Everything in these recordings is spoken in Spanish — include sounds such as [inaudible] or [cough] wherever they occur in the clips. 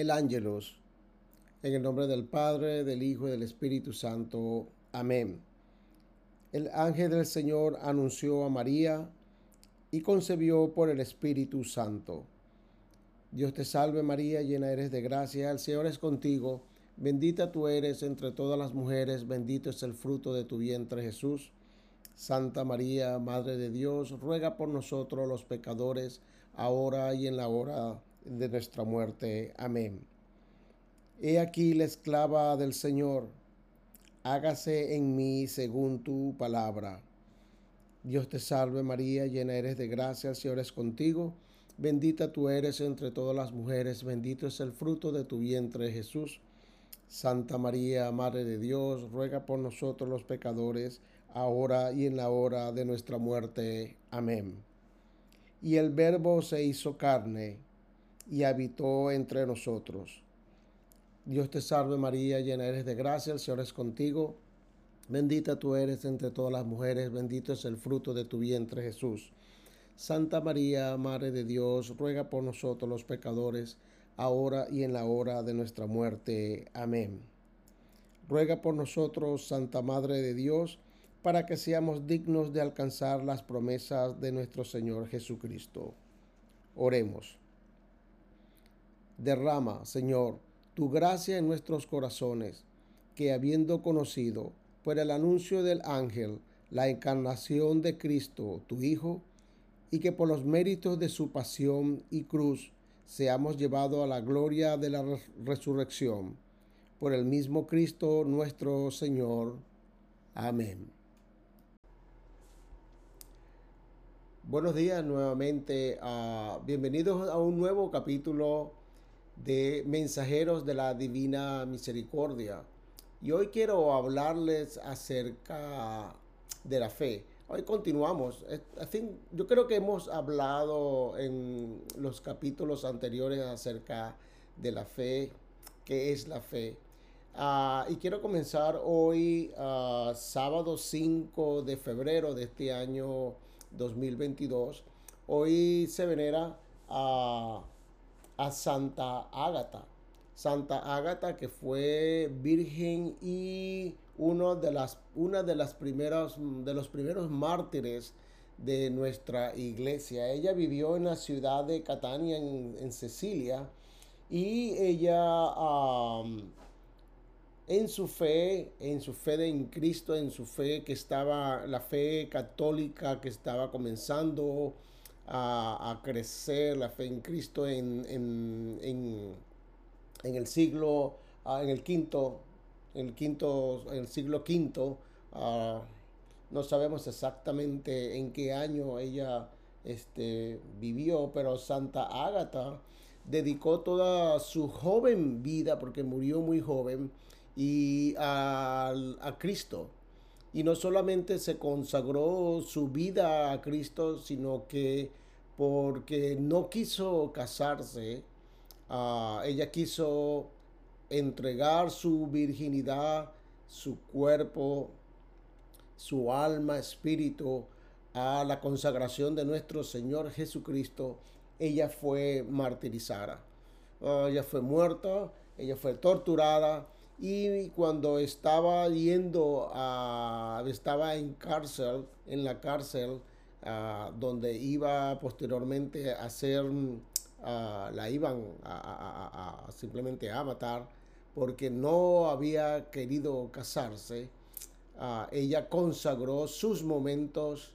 el ángelus. En el nombre del Padre, del Hijo y del Espíritu Santo. Amén. El ángel del Señor anunció a María y concebió por el Espíritu Santo. Dios te salve María, llena eres de gracia, el Señor es contigo, bendita tú eres entre todas las mujeres, bendito es el fruto de tu vientre Jesús. Santa María, Madre de Dios, ruega por nosotros los pecadores, ahora y en la hora de nuestra muerte. Amén. He aquí la esclava del Señor, hágase en mí según tu palabra. Dios te salve María, llena eres de gracia, el Señor es contigo, bendita tú eres entre todas las mujeres, bendito es el fruto de tu vientre Jesús. Santa María, Madre de Dios, ruega por nosotros los pecadores, ahora y en la hora de nuestra muerte. Amén. Y el Verbo se hizo carne y habitó entre nosotros. Dios te salve María, llena eres de gracia, el Señor es contigo. Bendita tú eres entre todas las mujeres, bendito es el fruto de tu vientre Jesús. Santa María, Madre de Dios, ruega por nosotros los pecadores, ahora y en la hora de nuestra muerte. Amén. Ruega por nosotros, Santa Madre de Dios, para que seamos dignos de alcanzar las promesas de nuestro Señor Jesucristo. Oremos. Derrama, Señor, tu gracia en nuestros corazones, que habiendo conocido por el anuncio del ángel la encarnación de Cristo, tu Hijo, y que por los méritos de su pasión y cruz seamos llevados a la gloria de la resurrección. Por el mismo Cristo nuestro Señor. Amén. Buenos días nuevamente. Uh, bienvenidos a un nuevo capítulo de mensajeros de la divina misericordia. Y hoy quiero hablarles acerca de la fe. Hoy continuamos. Yo creo que hemos hablado en los capítulos anteriores acerca de la fe, qué es la fe. Uh, y quiero comenzar hoy, uh, sábado 5 de febrero de este año 2022. Hoy se venera a a Santa Ágata. Santa Ágata que fue virgen y uno de las, una de las primeras, de los primeros mártires de nuestra iglesia. Ella vivió en la ciudad de Catania, en, Sicilia, y ella en su fe, en su fe en Cristo, en su fe que estaba, la fe católica que estaba comenzando a, crecer la fe en Cristo en, en, en, el siglo, ah, en el quinto, en el quinto, en el siglo quinto. Ah, no sabemos exactamente en qué año ella este, vivió, pero Santa Ágata dedicó toda su joven vida, porque murió muy joven, y a, a Cristo y no solamente se consagró su vida a Cristo, sino que porque no quiso casarse, uh, ella quiso entregar su virginidad, su cuerpo, su alma, espíritu a la consagración de nuestro Señor Jesucristo, ella fue martirizada. Uh, ella fue muerta, ella fue torturada, y cuando estaba yendo a, estaba en cárcel, en la cárcel, donde iba posteriormente a ser, la iban a, simplemente a matar, porque no había querido casarse, ella consagró sus momentos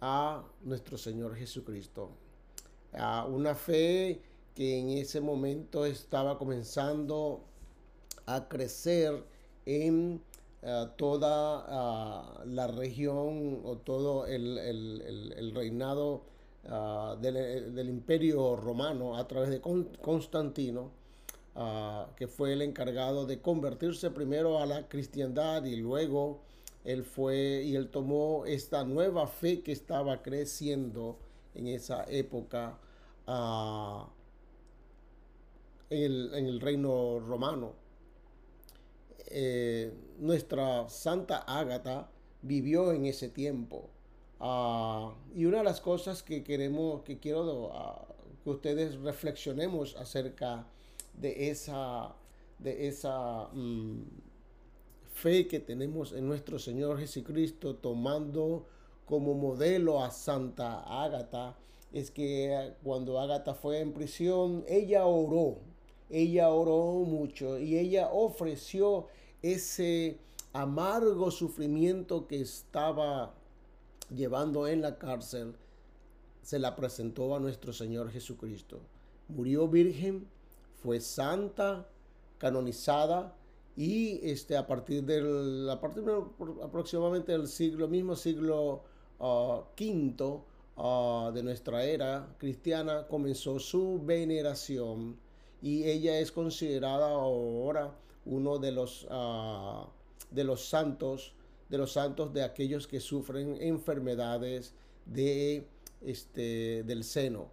a nuestro Señor Jesucristo. una fe que en ese momento estaba comenzando a crecer en eh, toda ah, la región o todo el, reinado ah, del, imperio romano a través de Constantino, ah, que fue el encargado de convertirse primero a la cristiandad y luego él fue y él tomó esta nueva fe que estaba creciendo en esa época en el reino romano. Eh, nuestra Santa Ágata vivió en ese tiempo. Ah, y una de las cosas que queremos, que quiero ah, que ustedes reflexionemos acerca de esa, de esa mm, fe que tenemos en nuestro Señor Jesucristo, tomando como modelo a Santa Ágata, es que cuando Ágata fue en prisión, ella oró, ella oró mucho y ella ofreció ese amargo sufrimiento que estaba llevando en la cárcel, se la presentó a nuestro Señor Jesucristo. Murió virgen, fue santa, canonizada y este, a partir del, a partir aproximadamente del siglo, mismo siglo V uh, uh, de nuestra era cristiana, comenzó su veneración y ella es considerada ahora uno de los, uh, de los santos, de los santos de aquellos que sufren enfermedades de, este, del seno,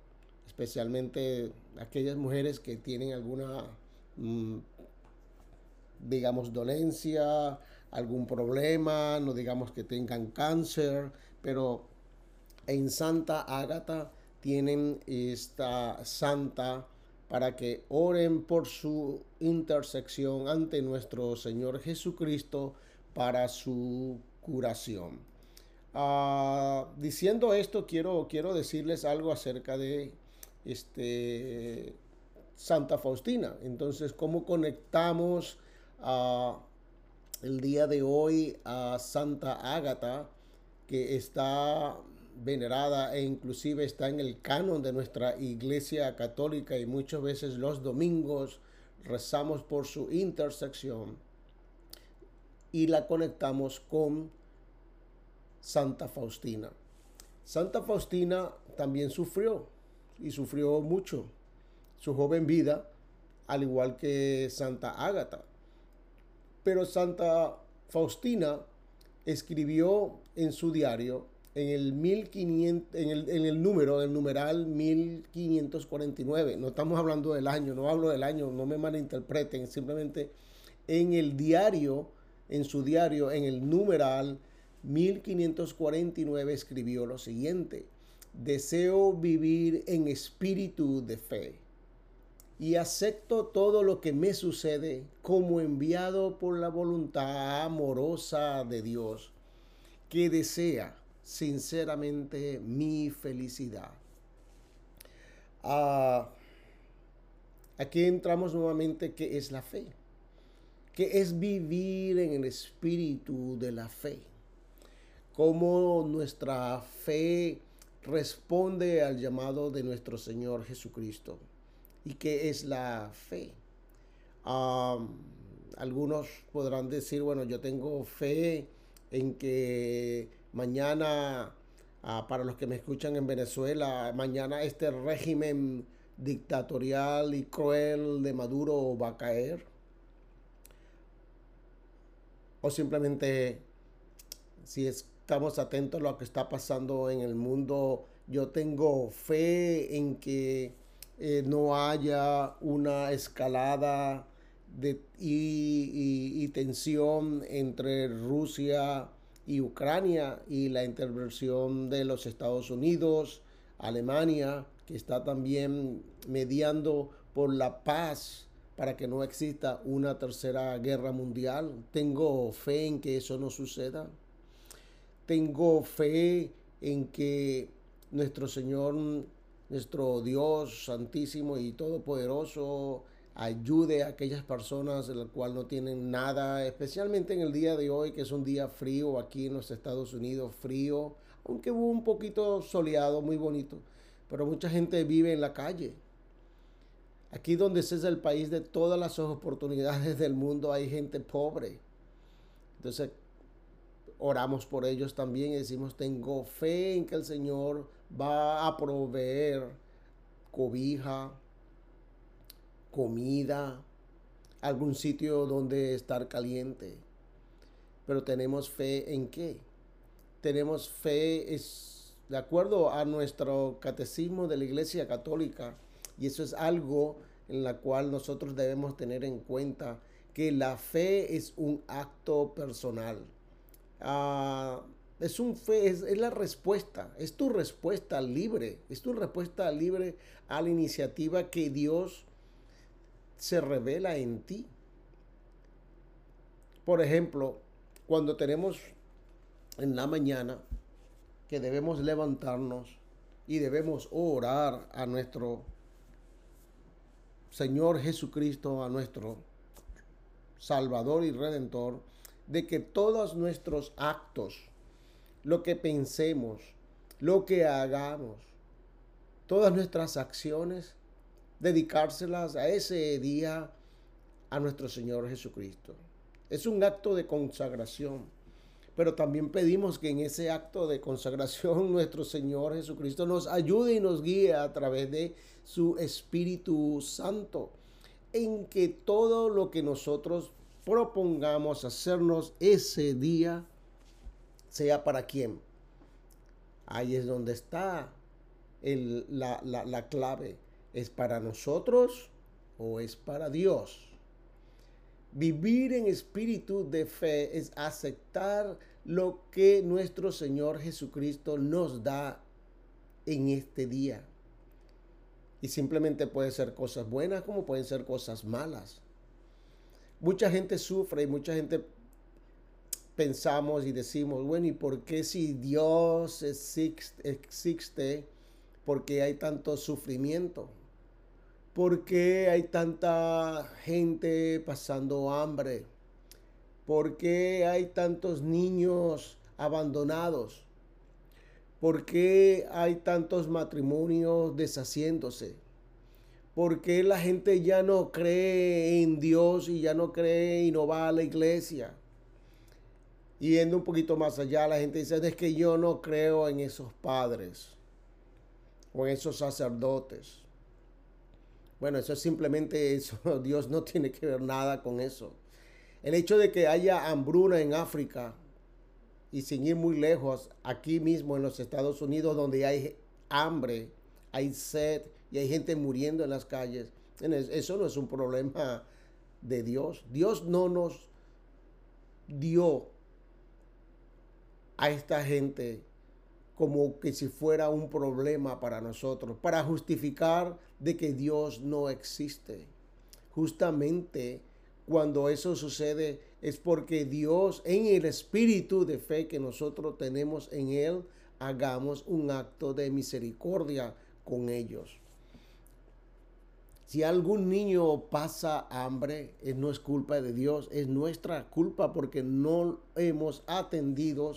especialmente aquellas mujeres que tienen alguna, mm, digamos, dolencia, algún problema, no digamos que tengan cáncer, pero en Santa Ágata tienen esta santa para que oren por su intersección ante nuestro Señor Jesucristo para su curación. Ah, diciendo esto, quiero, quiero decirles algo acerca de este, Santa Faustina. Entonces, ¿cómo conectamos el día de hoy a Santa Ágata, que está venerada e inclusive está en el canon de nuestra iglesia católica y muchas veces los domingos rezamos por su intersección y la conectamos con Santa Faustina. Santa Faustina también sufrió y sufrió mucho su joven vida, al igual que Santa Ágata. Pero Santa Faustina escribió en su diario en el 1500, en el, en el número, el numeral 1549. No estamos hablando del año, no hablo del año, no me malinterpreten, simplemente en el diario, en su diario, en el numeral 1549 escribió lo siguiente, deseo vivir en espíritu de fe y acepto todo lo que me sucede como enviado por la voluntad amorosa de Dios, que desea sinceramente mi felicidad. Ah, aquí entramos nuevamente que es la fe, que es vivir en el espíritu de la fe, cómo nuestra fe responde al llamado de nuestro Señor Jesucristo. ¿Y qué es la fe? Algunos podrán decir, bueno, yo tengo fe en que Mañana, ah, para los que me escuchan en Venezuela, mañana este régimen dictatorial y cruel de Maduro va a caer. O simplemente, si estamos atentos a lo que está pasando en el mundo, yo tengo fe en que eh, no haya una escalada de, y tensión entre Rusia y Ucrania y la intervención de los Estados Unidos, Alemania, que está también mediando por la paz para que no exista una tercera guerra mundial. Tengo fe en que eso no suceda. Tengo fe en que nuestro Señor, nuestro Dios santísimo y todopoderoso, ayude a aquellas personas las cuales no tienen nada, especialmente en el día de hoy, que es un día frío aquí en los Estados Unidos, frío, aunque hubo un poquito soleado, muy bonito, pero mucha gente vive en la calle. Aquí donde es el país de todas las oportunidades del mundo, hay gente pobre. Entonces, oramos por ellos también y decimos, tengo fe en que el Señor va a proveer cobija, comida, algún sitio donde estar caliente. Pero tenemos fe en qué? Tenemos fe es de acuerdo a nuestro catecismo de la Iglesia Católica y eso es algo en la cual nosotros debemos tener en cuenta que la fe es un acto personal. Ah, es un fe, es, es, la respuesta, es tu respuesta libre, es tu respuesta libre a la iniciativa que Dios se revela en ti. Por ejemplo, cuando tenemos en la mañana que debemos levantarnos y debemos orar a nuestro Señor Jesucristo, a nuestro Salvador y Redentor, de que todos nuestros actos, lo que pensemos, lo que hagamos, todas nuestras acciones, dedicárselas a ese día a nuestro Señor Jesucristo. Es un acto de consagración, pero también pedimos que en ese acto de consagración [laughs] nuestro Señor Jesucristo nos ayude y nos guíe a través de su Espíritu Santo, en que todo lo que nosotros propongamos hacernos ese día sea para quién. Ahí es donde está la, la clave. ¿Es para nosotros o es para Dios? Vivir en espíritu de fe es aceptar lo que nuestro Señor Jesucristo nos da en este día. Y simplemente puede ser cosas buenas como pueden ser cosas malas. Mucha gente sufre y mucha gente pensamos y decimos, bueno, ¿y por qué si Dios existe, por qué hay tanto sufrimiento? ¿Por qué hay tanta gente pasando hambre? ¿Por qué hay tantos niños abandonados? ¿Por qué hay tantos matrimonios deshaciéndose? ¿Por qué la gente ya no cree en Dios y ya no cree y no va a la iglesia? yendo un poquito más allá, la gente dice, es que yo no creo en esos padres o en esos sacerdotes. Bueno, eso es simplemente eso. [laughs] Dios no tiene que ver nada con eso. El hecho de que haya hambruna en África y sin ir muy lejos, aquí mismo en los Estados Unidos, donde hay hambre, hay sed y hay gente muriendo en las calles, eso no es un problema de Dios. Dios no nos dio a esta gente como que si fuera un problema para nosotros, para justificar de que Dios no existe. Justamente cuando eso sucede es porque Dios, en el espíritu de fe que nosotros tenemos en Él, hagamos un acto de misericordia con ellos. Si algún niño pasa hambre, no es culpa de Dios, es nuestra culpa porque no hemos atendido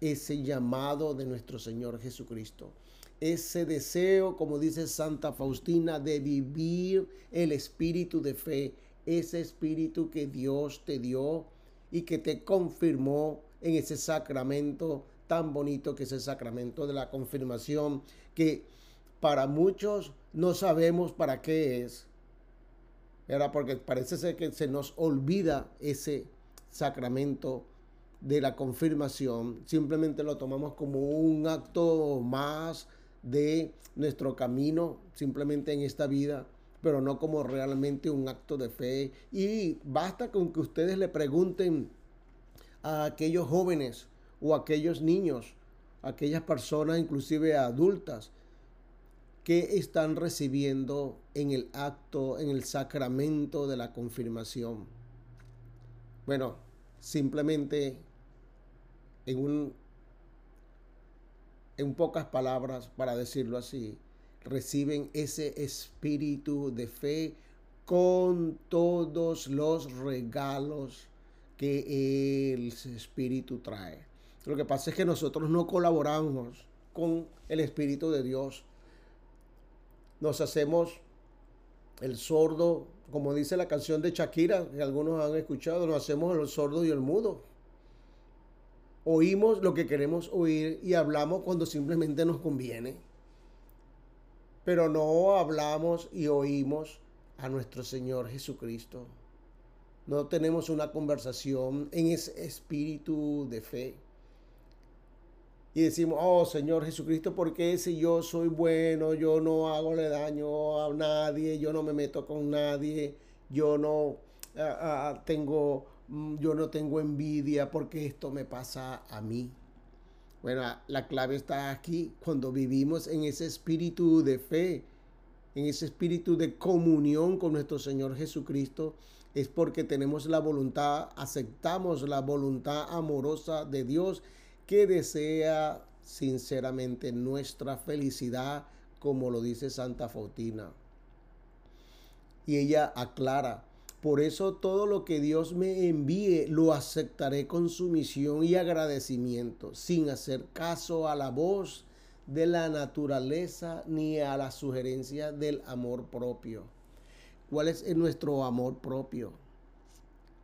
ese llamado de nuestro Señor Jesucristo. Ese deseo, como dice Santa Faustina, de vivir el espíritu de fe, ese espíritu que Dios te dio y que te confirmó en ese sacramento tan bonito que es el sacramento de la confirmación, que para muchos no sabemos para qué es. Era porque parece ser que se nos olvida ese sacramento de la confirmación, simplemente lo tomamos como un acto más de nuestro camino, simplemente en esta vida, pero no como realmente un acto de fe. Y basta con que ustedes le pregunten a aquellos jóvenes o a aquellos niños, a aquellas personas, inclusive adultas, que están recibiendo en el acto, en el sacramento de la confirmación. Bueno, simplemente en, un, en pocas palabras, para decirlo así, reciben ese espíritu de fe con todos los regalos que el espíritu trae. Lo que pasa es que nosotros no colaboramos con el espíritu de Dios. Nos hacemos el sordo, como dice la canción de Shakira, que algunos han escuchado, nos hacemos el sordo y el mudo. Oímos lo que queremos oír y hablamos cuando simplemente nos conviene. Pero no hablamos y oímos a nuestro Señor Jesucristo. No tenemos una conversación en ese espíritu de fe. Y decimos, oh Señor Jesucristo, ¿por qué si yo soy bueno, yo no hago daño a nadie, yo no me meto con nadie, yo no ah, ah, tengo yo no tengo envidia porque esto me pasa a mí. Bueno, la clave está aquí cuando vivimos en ese espíritu de fe en ese espíritu de comunión con nuestro Señor Jesucristo, es porque tenemos la voluntad, aceptamos la voluntad amorosa de Dios que desea sinceramente nuestra felicidad, como lo dice Santa Faustina. Y ella aclara, por eso todo lo que Dios me envíe lo aceptaré con sumisión y agradecimiento, sin hacer caso a la voz de la naturaleza ni a la sugerencia del amor propio. ¿Cuál es nuestro amor propio?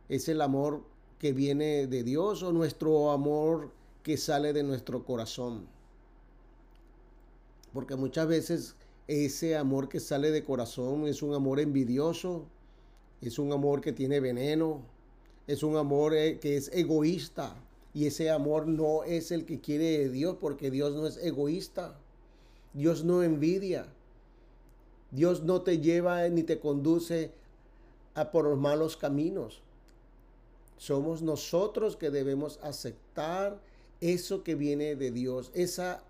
¿Es el amor que viene de Dios o nuestro amor que sale de nuestro corazón? Porque muchas veces ese amor que sale de corazón es un amor envidioso, es un amor que tiene veneno, es un amor eh, que es egoísta. Y ese amor no es el que quiere Dios, porque Dios no es egoísta. Dios no envidia. Dios no te lleva ni te conduce a por los malos caminos. Somos nosotros que debemos aceptar eso que viene de Dios, esa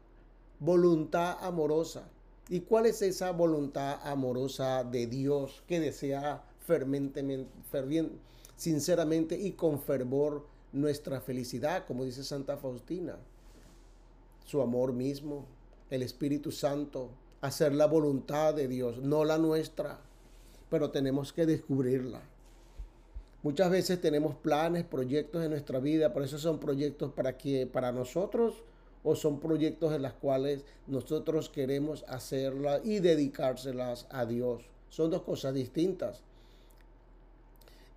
voluntad amorosa. ¿Y cuál es esa voluntad amorosa de Dios que desea fervientemente, sinceramente y con fervor nuestra felicidad, como dice Santa Faustina? Su amor mismo, el Espíritu Santo, hacer la voluntad de Dios, no la nuestra, pero tenemos que descubrirla. Muchas veces tenemos planes, proyectos en nuestra vida, por eso son proyectos para que para nosotros o son proyectos en los cuales nosotros queremos hacerlas y dedicárselas a Dios. Son dos cosas distintas.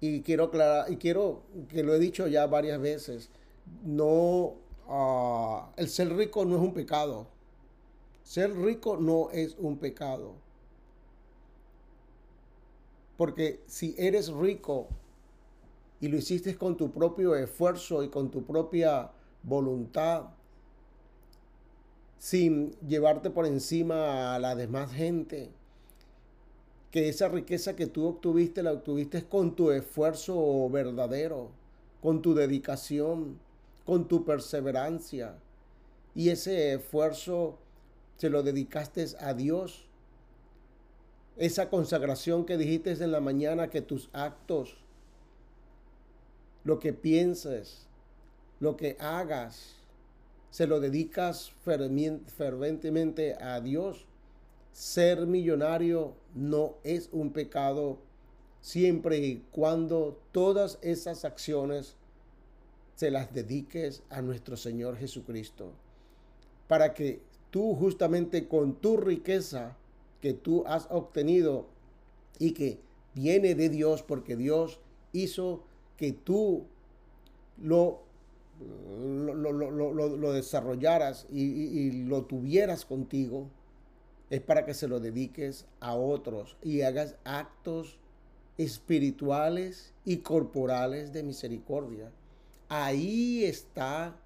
Y quiero aclarar, y quiero que lo he dicho ya varias veces, no, ah, el ser rico no es un pecado. Ser rico no es un pecado. Porque si eres rico y lo hiciste con tu propio esfuerzo y con tu propia voluntad, sin llevarte por encima a la demás gente. Que esa riqueza que tú obtuviste la obtuviste con tu esfuerzo verdadero, con tu dedicación, con tu perseverancia. Y ese esfuerzo se lo dedicaste a Dios. Esa consagración que dijiste en la mañana, que tus actos, lo que pienses, lo que hagas, se lo dedicas ferventemente a Dios, ser millonario no es un pecado siempre y cuando todas esas acciones se las dediques a nuestro Señor Jesucristo. Para que tú justamente con tu riqueza que tú has obtenido y que viene de Dios porque Dios hizo que tú lo lo, desarrollaras y, lo tuvieras contigo, es para que se lo dediques a otros y hagas actos espirituales y corporales de misericordia. Ahí está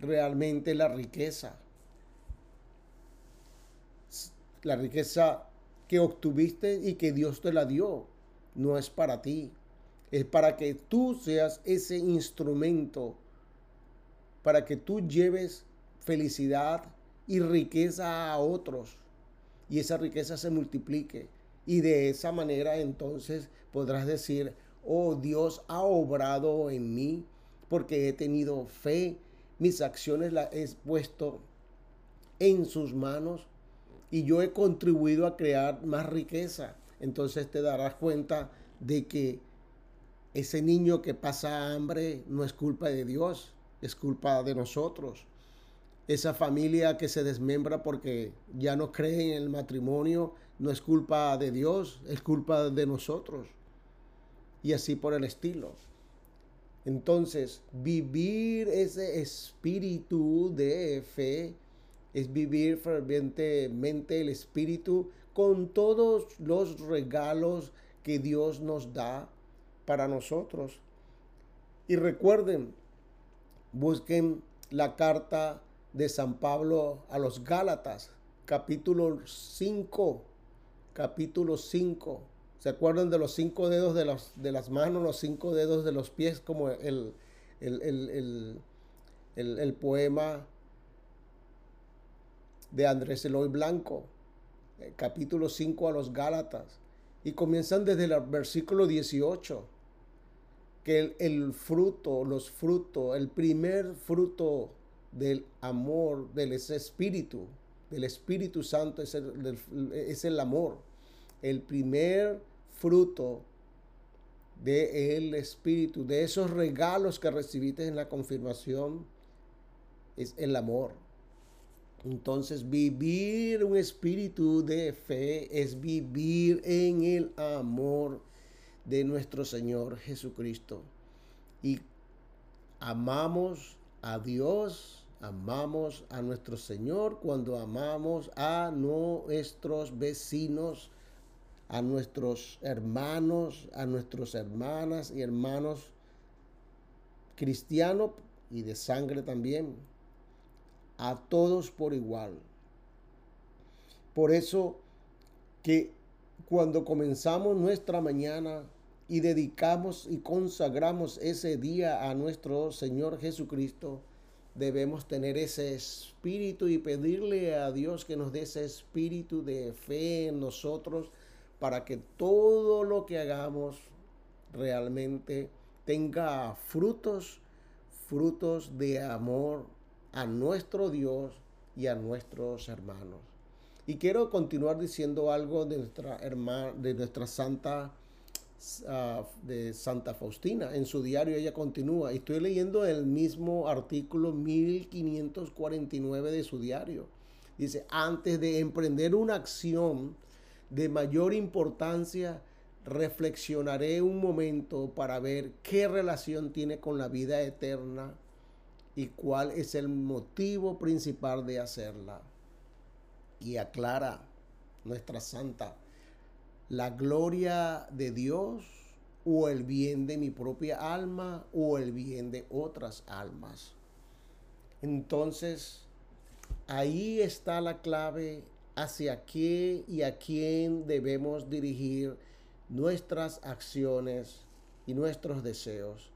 realmente la riqueza. La riqueza que obtuviste y que Dios te la dio. No es para ti. Es para que tú seas ese instrumento para que tú lleves felicidad y riqueza a otros y esa riqueza se multiplique. Y de esa manera entonces podrás decir, oh Dios ha obrado en mí porque he tenido fe, mis acciones las he puesto en sus manos y yo he contribuido a crear más riqueza. Entonces te darás cuenta de que ese niño que pasa hambre no es culpa de Dios, es culpa de nosotros. Esa familia que se desmembra porque ya no cree en el matrimonio no es culpa de Dios, es culpa de nosotros. Y así por el estilo. Entonces, vivir ese espíritu de fe es vivir fervientemente el espíritu con todos los regalos que Dios nos da para nosotros. Y recuerden, Busquen la carta de San Pablo a los Gálatas, capítulo 5, capítulo 5. ¿Se acuerdan de los cinco dedos de, de las manos, los cinco dedos de los pies, como el, el, el poema de Andrés Eloy Blanco? eh, capítulo 5 a los Gálatas y comienzan desde el versículo 18, que el, fruto, los frutos, el primer fruto del amor, del espíritu, del Espíritu Santo es el, es el amor. El primer fruto del Espíritu, de esos regalos que recibiste en la confirmación, es el amor. Entonces vivir un espíritu de fe es vivir en el amor de nuestro Señor Jesucristo. Y amamos a Dios, amamos a nuestro Señor cuando amamos a nuestros vecinos, a nuestros hermanos, a nuestras hermanas y hermanos cristianos y de sangre también a todos por igual. Por eso que cuando comenzamos nuestra mañana y dedicamos y consagramos ese día a nuestro Señor Jesucristo, debemos tener ese espíritu y pedirle a Dios que nos dé ese espíritu de fe en nosotros para que todo lo que hagamos realmente tenga frutos, frutos de amor, a nuestro Dios y a nuestros hermanos. Y quiero continuar diciendo algo de nuestra hermana, de nuestra santa de Santa Faustina. En su diario ella continúa. Estoy leyendo el mismo artículo 1549 de su diario. Dice, antes de emprender una acción de mayor importancia, reflexionaré un momento para ver qué relación tiene con la vida eterna y cuál es el motivo principal de hacerla. Y aclara nuestra santa, la gloria de Dios o el bien de mi propia alma o el bien de otras almas. Entonces, ahí está la clave hacia qué y a quién debemos dirigir nuestras acciones y nuestros deseos.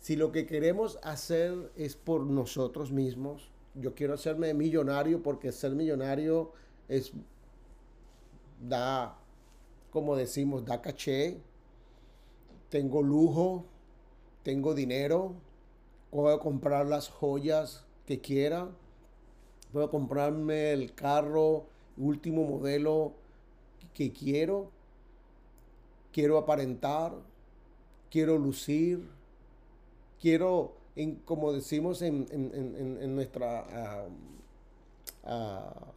Si lo que queremos hacer es por nosotros mismos, yo quiero hacerme millonario porque ser millonario es da, como decimos, da caché, tengo lujo, tengo dinero, puedo comprar las joyas que quiera, puedo comprarme el carro último modelo que quiero, quiero aparentar, quiero lucir, quiero, como decimos en, nuestra, ah, ah,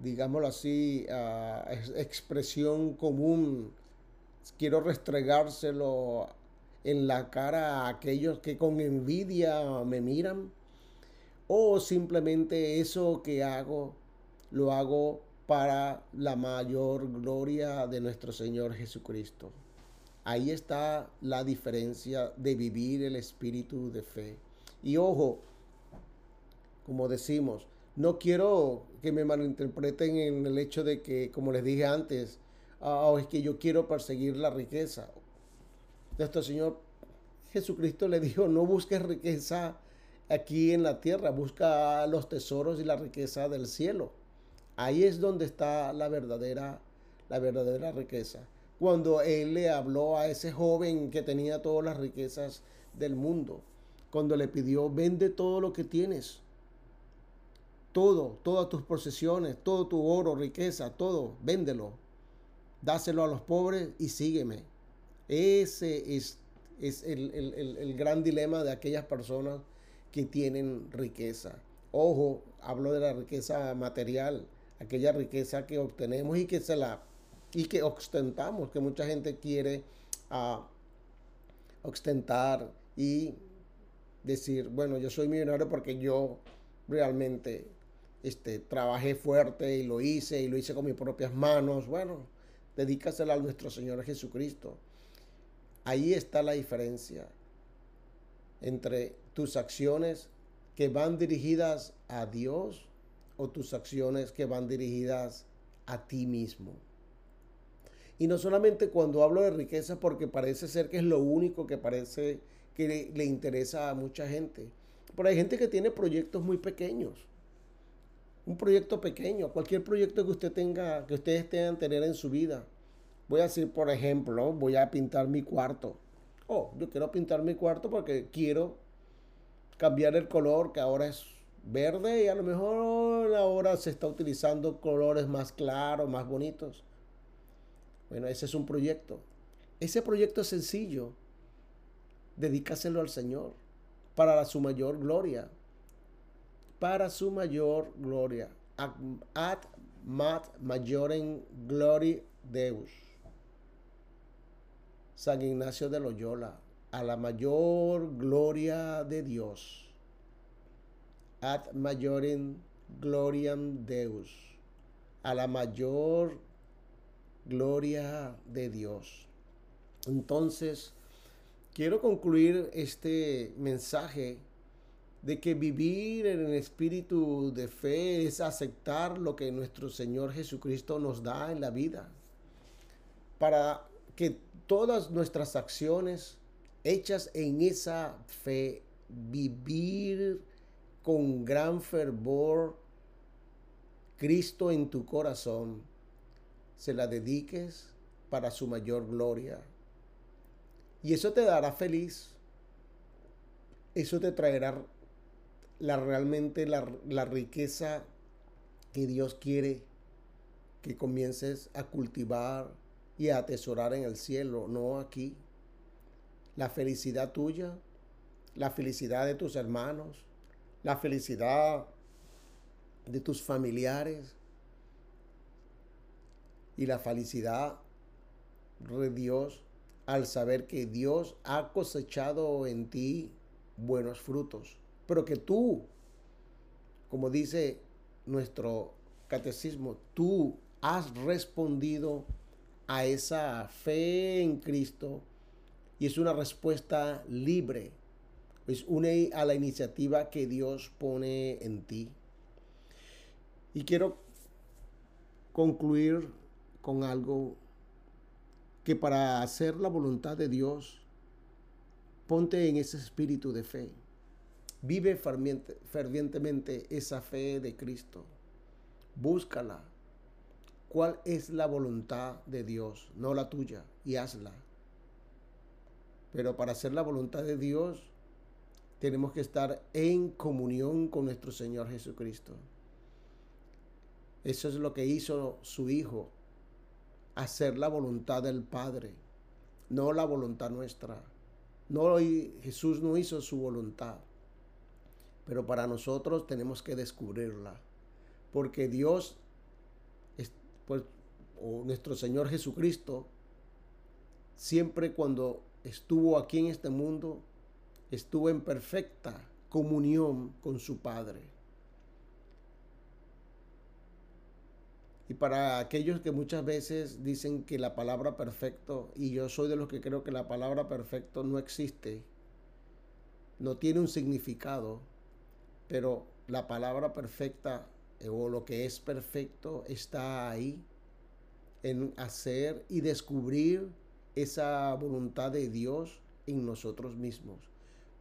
digámoslo así, ah, expresión común, quiero restregárselo en la cara a aquellos que con envidia me miran, o simplemente eso que hago, lo hago para la mayor gloria de nuestro Señor Jesucristo. Ahí está la diferencia de vivir el espíritu de fe. Y ojo, como decimos, no quiero que me malinterpreten en el hecho de que, como les dije antes, ah, es que yo quiero perseguir la riqueza. Nuestro Señor Jesucristo le dijo, no busques riqueza aquí en la tierra, busca los tesoros y la riqueza del cielo. Ahí es donde está la verdadera, la verdadera riqueza cuando él le habló a ese joven que tenía todas las riquezas del mundo, cuando le pidió, vende todo lo que tienes, todo, todas tus posesiones, todo tu oro, riqueza, todo, véndelo, dáselo a los pobres y sígueme. Ese es, es el, el gran dilema de aquellas personas que tienen riqueza. Ojo, hablo de la riqueza material, aquella riqueza que obtenemos y que se la y que ostentamos, que mucha gente quiere uh, ostentar y decir, bueno, yo soy millonario porque yo realmente este, trabajé fuerte y lo hice y lo hice con mis propias manos. Bueno, dedícasela a nuestro Señor Jesucristo. Ahí está la diferencia entre tus acciones que van dirigidas a Dios o tus acciones que van dirigidas a ti mismo. Y no solamente cuando hablo de riqueza, porque parece ser que es lo único que parece que le, interesa a mucha gente. Pero hay gente que tiene proyectos muy pequeños. Un proyecto pequeño, cualquier proyecto que usted tenga, que ustedes tengan tener en su vida. Voy a decir, por ejemplo, voy a pintar mi cuarto. Oh, yo quiero pintar mi cuarto porque quiero cambiar el color que ahora es verde y a lo mejor ahora se está utilizando colores más claros, más bonitos. Bueno, ese es un proyecto. Ese proyecto sencillo. Dedícaselo al Señor para su mayor gloria. Para su mayor gloria. Ad mat majorem glory Deus. San Ignacio de Loyola, a la mayor gloria de Dios. Ad majorem gloriam Deus, a la mayor gloria de Dios. Entonces, quiero concluir este mensaje de que vivir en el espíritu de fe es aceptar lo que nuestro Señor Jesucristo nos da en la vida. Para que todas nuestras acciones hechas en esa fe, vivir con gran fervor Cristo en tu corazón, se la dediques para su mayor gloria. Y eso te dará feliz. Eso te traerá la, realmente la, la riqueza que Dios quiere que comiences a cultivar y a atesorar en el cielo, no aquí. La felicidad tuya, la felicidad de tus hermanos, la felicidad de tus familiares y la felicidad de Dios al saber que Dios ha cosechado en ti buenos frutos, pero que tú, como dice nuestro catecismo, tú has respondido a esa fe en Cristo y es una respuesta libre. Es una a la iniciativa que Dios pone en ti. Y quiero concluir con algo que para hacer la voluntad de Dios, ponte en ese espíritu de fe. Vive fervientemente esa fe de Cristo. Búscala, cuál es la voluntad de Dios, no la tuya, y hazla. Pero para hacer la voluntad de Dios, tenemos que estar en comunión con nuestro Señor Jesucristo. Eso es lo que hizo su Hijo, hacer la voluntad del Padre, no la voluntad nuestra. No, Jesús no hizo su voluntad, pero para nosotros tenemos que descubrirla, porque Dios pues, o nuestro Señor Jesucristo, siempre cuando estuvo aquí en este mundo, estuvo en perfecta comunión con su Padre. Y para aquellos que muchas veces dicen que la palabra perfecto, y yo soy de los que creo que la palabra perfecto no existe, no tiene un significado, pero la palabra perfecta o lo que es perfecto está ahí en hacer y descubrir esa voluntad de Dios en nosotros mismos.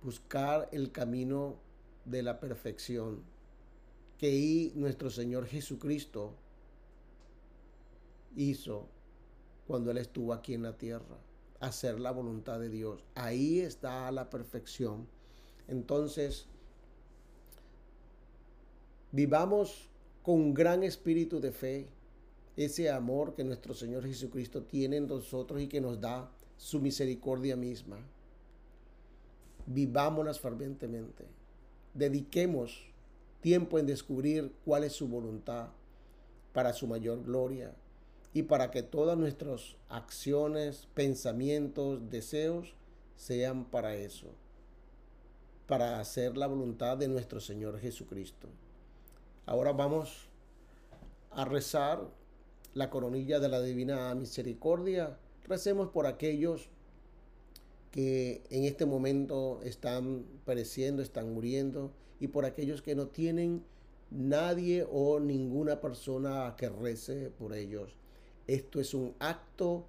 Buscar el camino de la perfección que nuestro Señor Jesucristo hizo cuando Él estuvo aquí en la tierra. Hacer la voluntad de Dios. Ahí está la perfección. Entonces, vivamos con un gran espíritu de fe, ese amor que nuestro Señor Jesucristo tiene en nosotros y que nos da su misericordia misma. Vivámonos fervientemente. Dediquemos tiempo en descubrir cuál es su voluntad para su mayor gloria y para que todas nuestras acciones, pensamientos, deseos sean para eso, para hacer la voluntad de nuestro Señor Jesucristo. Ahora vamos a rezar la coronilla de la Divina Misericordia. Recemos por aquellos que en este momento están pereciendo, están muriendo, y por aquellos que no tienen nadie o ninguna persona que rece por ellos. Esto es un acto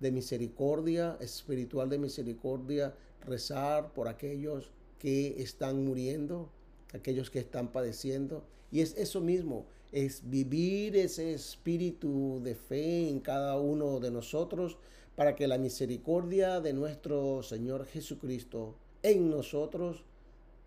de misericordia, espiritual de misericordia, rezar por aquellos que están muriendo aquellos que están padeciendo. Y es eso mismo, es vivir ese espíritu de fe en cada uno de nosotros para que la misericordia de nuestro Señor Jesucristo en nosotros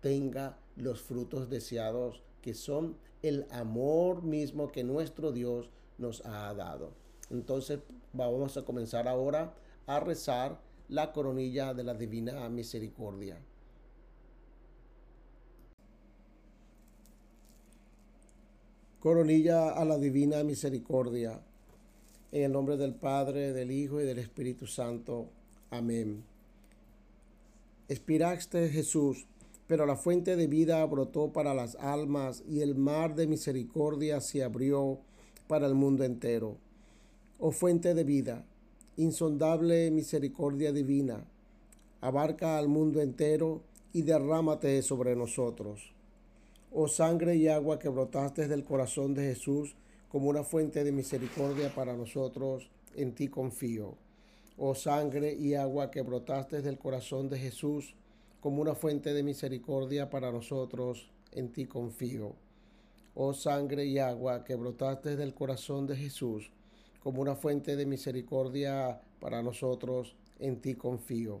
tenga los frutos deseados que son el amor mismo que nuestro Dios nos ha dado. Entonces vamos a comenzar ahora a rezar la coronilla de la divina misericordia. Coronilla a la divina misericordia. En el nombre del Padre, del Hijo y del Espíritu Santo. Amén. Espiraste Jesús, pero la fuente de vida brotó para las almas y el mar de misericordia se abrió para el mundo entero. Oh fuente de vida, insondable misericordia divina, abarca al mundo entero y derrámate sobre nosotros. Oh sangre y agua que brotaste del corazón de Jesús como una fuente de misericordia para nosotros, en ti confío. Oh sangre y agua que brotaste del corazón de Jesús como una fuente de misericordia para nosotros, en ti confío. Oh sangre y agua que brotaste del corazón de Jesús como una fuente de misericordia para nosotros, en ti confío.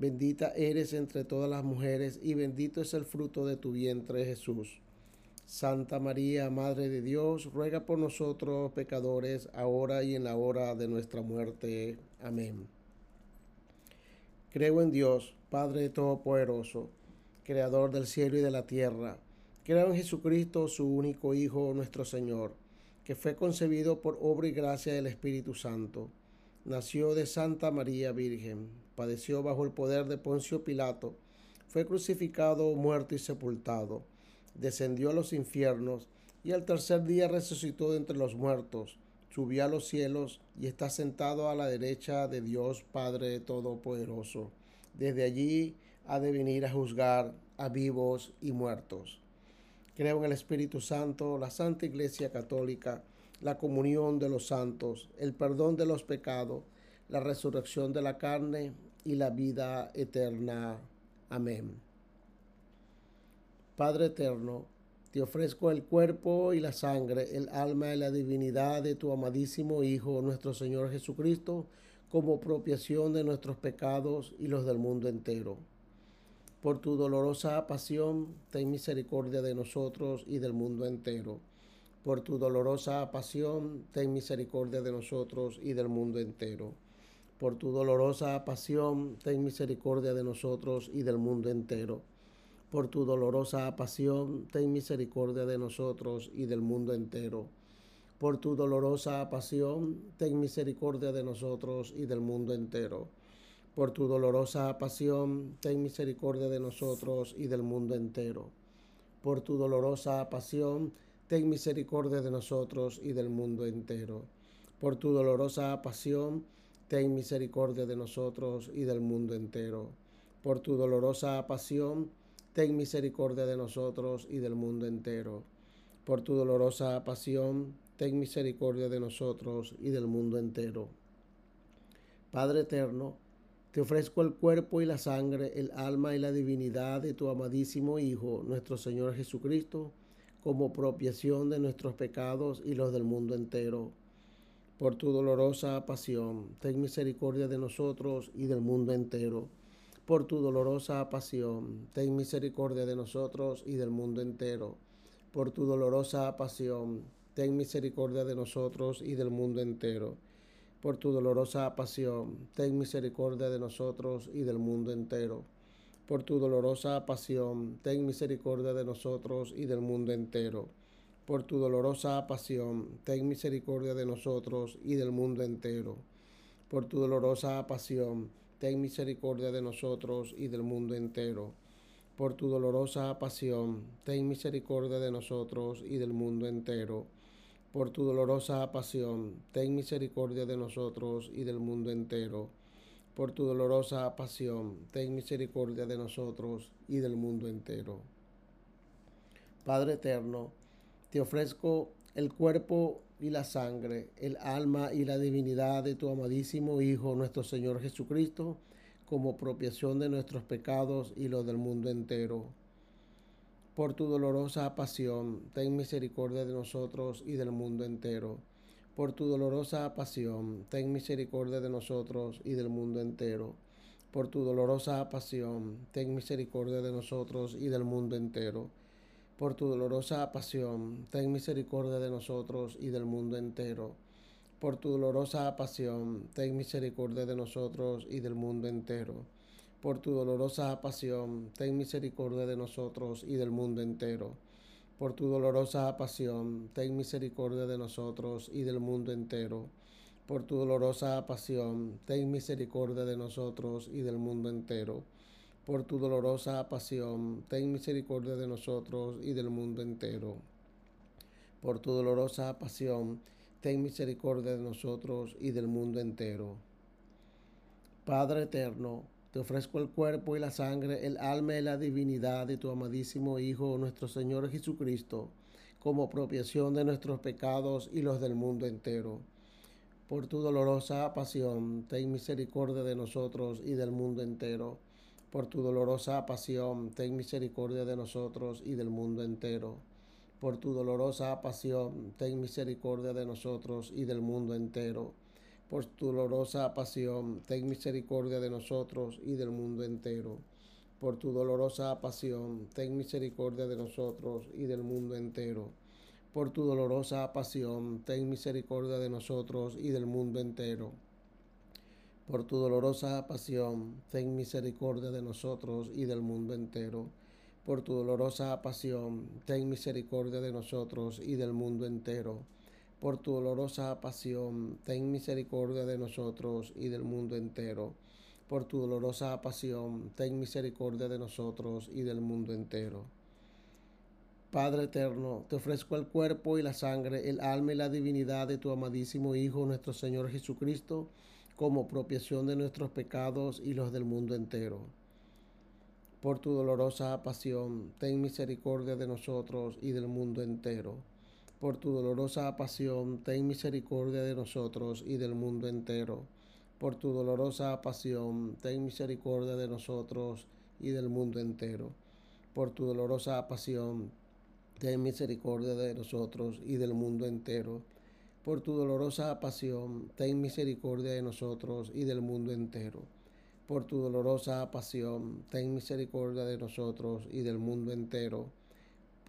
Bendita eres entre todas las mujeres y bendito es el fruto de tu vientre Jesús. Santa María, Madre de Dios, ruega por nosotros pecadores, ahora y en la hora de nuestra muerte. Amén. Creo en Dios, Padre Todopoderoso, Creador del cielo y de la tierra. Creo en Jesucristo, su único Hijo, nuestro Señor que fue concebido por obra y gracia del Espíritu Santo. Nació de Santa María Virgen, padeció bajo el poder de Poncio Pilato, fue crucificado, muerto y sepultado, descendió a los infiernos y al tercer día resucitó de entre los muertos, subió a los cielos y está sentado a la derecha de Dios Padre Todopoderoso. Desde allí ha de venir a juzgar a vivos y muertos. Creo en el Espíritu Santo, la Santa Iglesia Católica, la comunión de los santos, el perdón de los pecados, la resurrección de la carne y la vida eterna. Amén. Padre eterno, te ofrezco el cuerpo y la sangre, el alma y la divinidad de tu amadísimo Hijo, nuestro Señor Jesucristo, como propiación de nuestros pecados y los del mundo entero por tu dolorosa pasión, ten misericordia de nosotros y del mundo entero. Por tu dolorosa pasión, ten misericordia de nosotros y del mundo entero. Por tu dolorosa pasión, ten misericordia de nosotros y del mundo entero. Por tu dolorosa pasión, ten misericordia de nosotros y del mundo entero. Por tu dolorosa pasión, ten misericordia de nosotros y del mundo entero por tu dolorosa pasión, ten misericordia de nosotros y del mundo entero. Por tu dolorosa pasión, ten misericordia de nosotros y del mundo entero. Por tu dolorosa pasión, ten misericordia de nosotros y del mundo entero. Por tu dolorosa pasión, ten misericordia de nosotros y del mundo entero. Por tu dolorosa pasión, ten misericordia de nosotros y del mundo entero. Padre eterno, te ofrezco el cuerpo y la sangre, el alma y la divinidad de tu amadísimo Hijo, nuestro Señor Jesucristo, como propiación de nuestros pecados y los del mundo entero. Por tu dolorosa pasión, ten misericordia de nosotros y del mundo entero. Por tu dolorosa pasión, ten misericordia de nosotros y del mundo entero. Por tu dolorosa pasión, ten misericordia de nosotros y del mundo entero por tu dolorosa pasión, ten misericordia de nosotros y del mundo entero. Por tu dolorosa pasión, ten misericordia de nosotros y del mundo entero. Por tu dolorosa pasión, ten misericordia de nosotros y del mundo entero. Por tu dolorosa pasión, ten misericordia de nosotros y del mundo entero. por tu dolorosa pasión, ten misericordia de nosotros y del mundo entero. Por tu dolorosa pasión, ten misericordia de nosotros y del mundo entero. Por tu dolorosa pasión, ten misericordia de nosotros y del mundo entero. Padre eterno, te ofrezco el cuerpo y la sangre, el alma y la divinidad de tu amadísimo Hijo, nuestro Señor Jesucristo, como propiación de nuestros pecados y los del mundo entero. Por tu dolorosa pasión, ten misericordia de nosotros y del mundo entero. Por tu dolorosa pasión, ten misericordia de nosotros y del mundo entero. Por tu dolorosa pasión, ten misericordia de nosotros y del mundo entero. Por tu dolorosa pasión, ten misericordia de nosotros y del mundo entero por tu dolorosa pasión, ten misericordia de nosotros y del mundo entero. Por tu dolorosa pasión, ten misericordia de nosotros y del mundo entero. Por tu dolorosa pasión, ten misericordia de nosotros y del mundo entero. Por tu dolorosa pasión, ten misericordia de nosotros y del mundo entero. Por tu dolorosa pasión, ten misericordia de nosotros y del mundo entero. Por tu dolorosa pasión, ten misericordia de nosotros y del mundo entero. Padre eterno, te ofrezco el cuerpo y la sangre, el alma y la divinidad de tu amadísimo Hijo, nuestro Señor Jesucristo, como apropiación de nuestros pecados y los del mundo entero. Por tu dolorosa pasión, ten misericordia de nosotros y del mundo entero. Por tu dolorosa pasión, ten misericordia de nosotros y del mundo entero por tu dolorosa pasión, ten misericordia de nosotros y del mundo entero. Por tu dolorosa pasión, ten misericordia de nosotros y del mundo entero. Por tu dolorosa pasión, ten misericordia de nosotros y del mundo entero. Por tu dolorosa pasión, ten misericordia de nosotros y del mundo entero. Por tu dolorosa pasión, ten misericordia de nosotros y del mundo entero por tu dolorosa pasión, ten misericordia de nosotros y del mundo entero. Por tu dolorosa pasión, ten misericordia de nosotros y del mundo entero. Por tu dolorosa pasión, ten misericordia de nosotros y del mundo entero. Padre eterno, te ofrezco el cuerpo y la sangre, el alma y la divinidad de tu amadísimo Hijo, nuestro Señor Jesucristo, como propiación de nuestros pecados y los del mundo entero por tu dolorosa pasión, ten misericordia de nosotros y del mundo entero. Por tu dolorosa pasión, ten misericordia de nosotros y del mundo entero. Por tu dolorosa pasión, ten misericordia de nosotros y del mundo entero. Por tu dolorosa pasión, ten misericordia de nosotros y del mundo entero. Por tu dolorosa pasión, ten misericordia de nosotros y del mundo entero por tu dolorosa pasión, ten misericordia de nosotros y del mundo entero.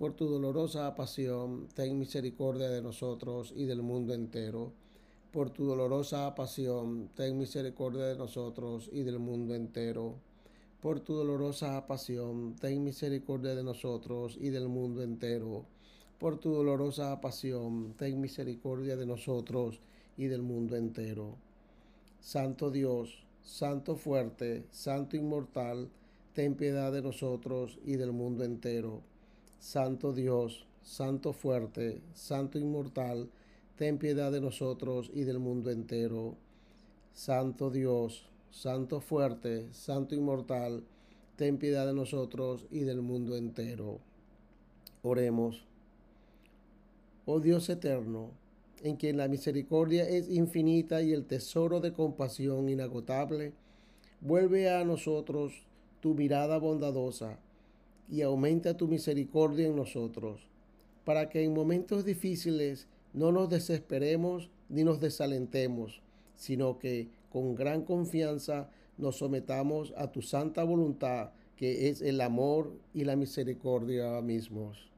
Por tu dolorosa pasión, ten misericordia de nosotros y del mundo entero. Por tu dolorosa pasión, ten misericordia de nosotros y del mundo entero. Por tu dolorosa pasión, ten misericordia de nosotros y del mundo entero. Por tu dolorosa pasión, ten misericordia de nosotros y del mundo entero. Santo Dios, Santo fuerte, Santo inmortal, ten piedad de nosotros y del mundo entero. Santo Dios, Santo fuerte, Santo inmortal, ten piedad de nosotros y del mundo entero. Santo Dios, Santo fuerte, Santo inmortal, ten piedad de nosotros y del mundo entero. Oremos. Oh Dios eterno, en quien la misericordia es infinita y el tesoro de compasión inagotable, vuelve a nosotros tu mirada bondadosa y aumenta tu misericordia en nosotros, para que en momentos difíciles no nos desesperemos ni nos desalentemos, sino que con gran confianza nos sometamos a tu santa voluntad, que es el amor y la misericordia mismos.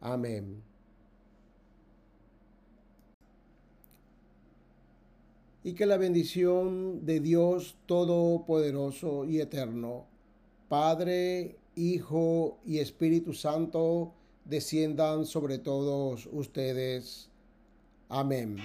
Amén. y que la bendición de Dios Todopoderoso y Eterno, Padre, Hijo y Espíritu Santo, desciendan sobre todos ustedes. Amén.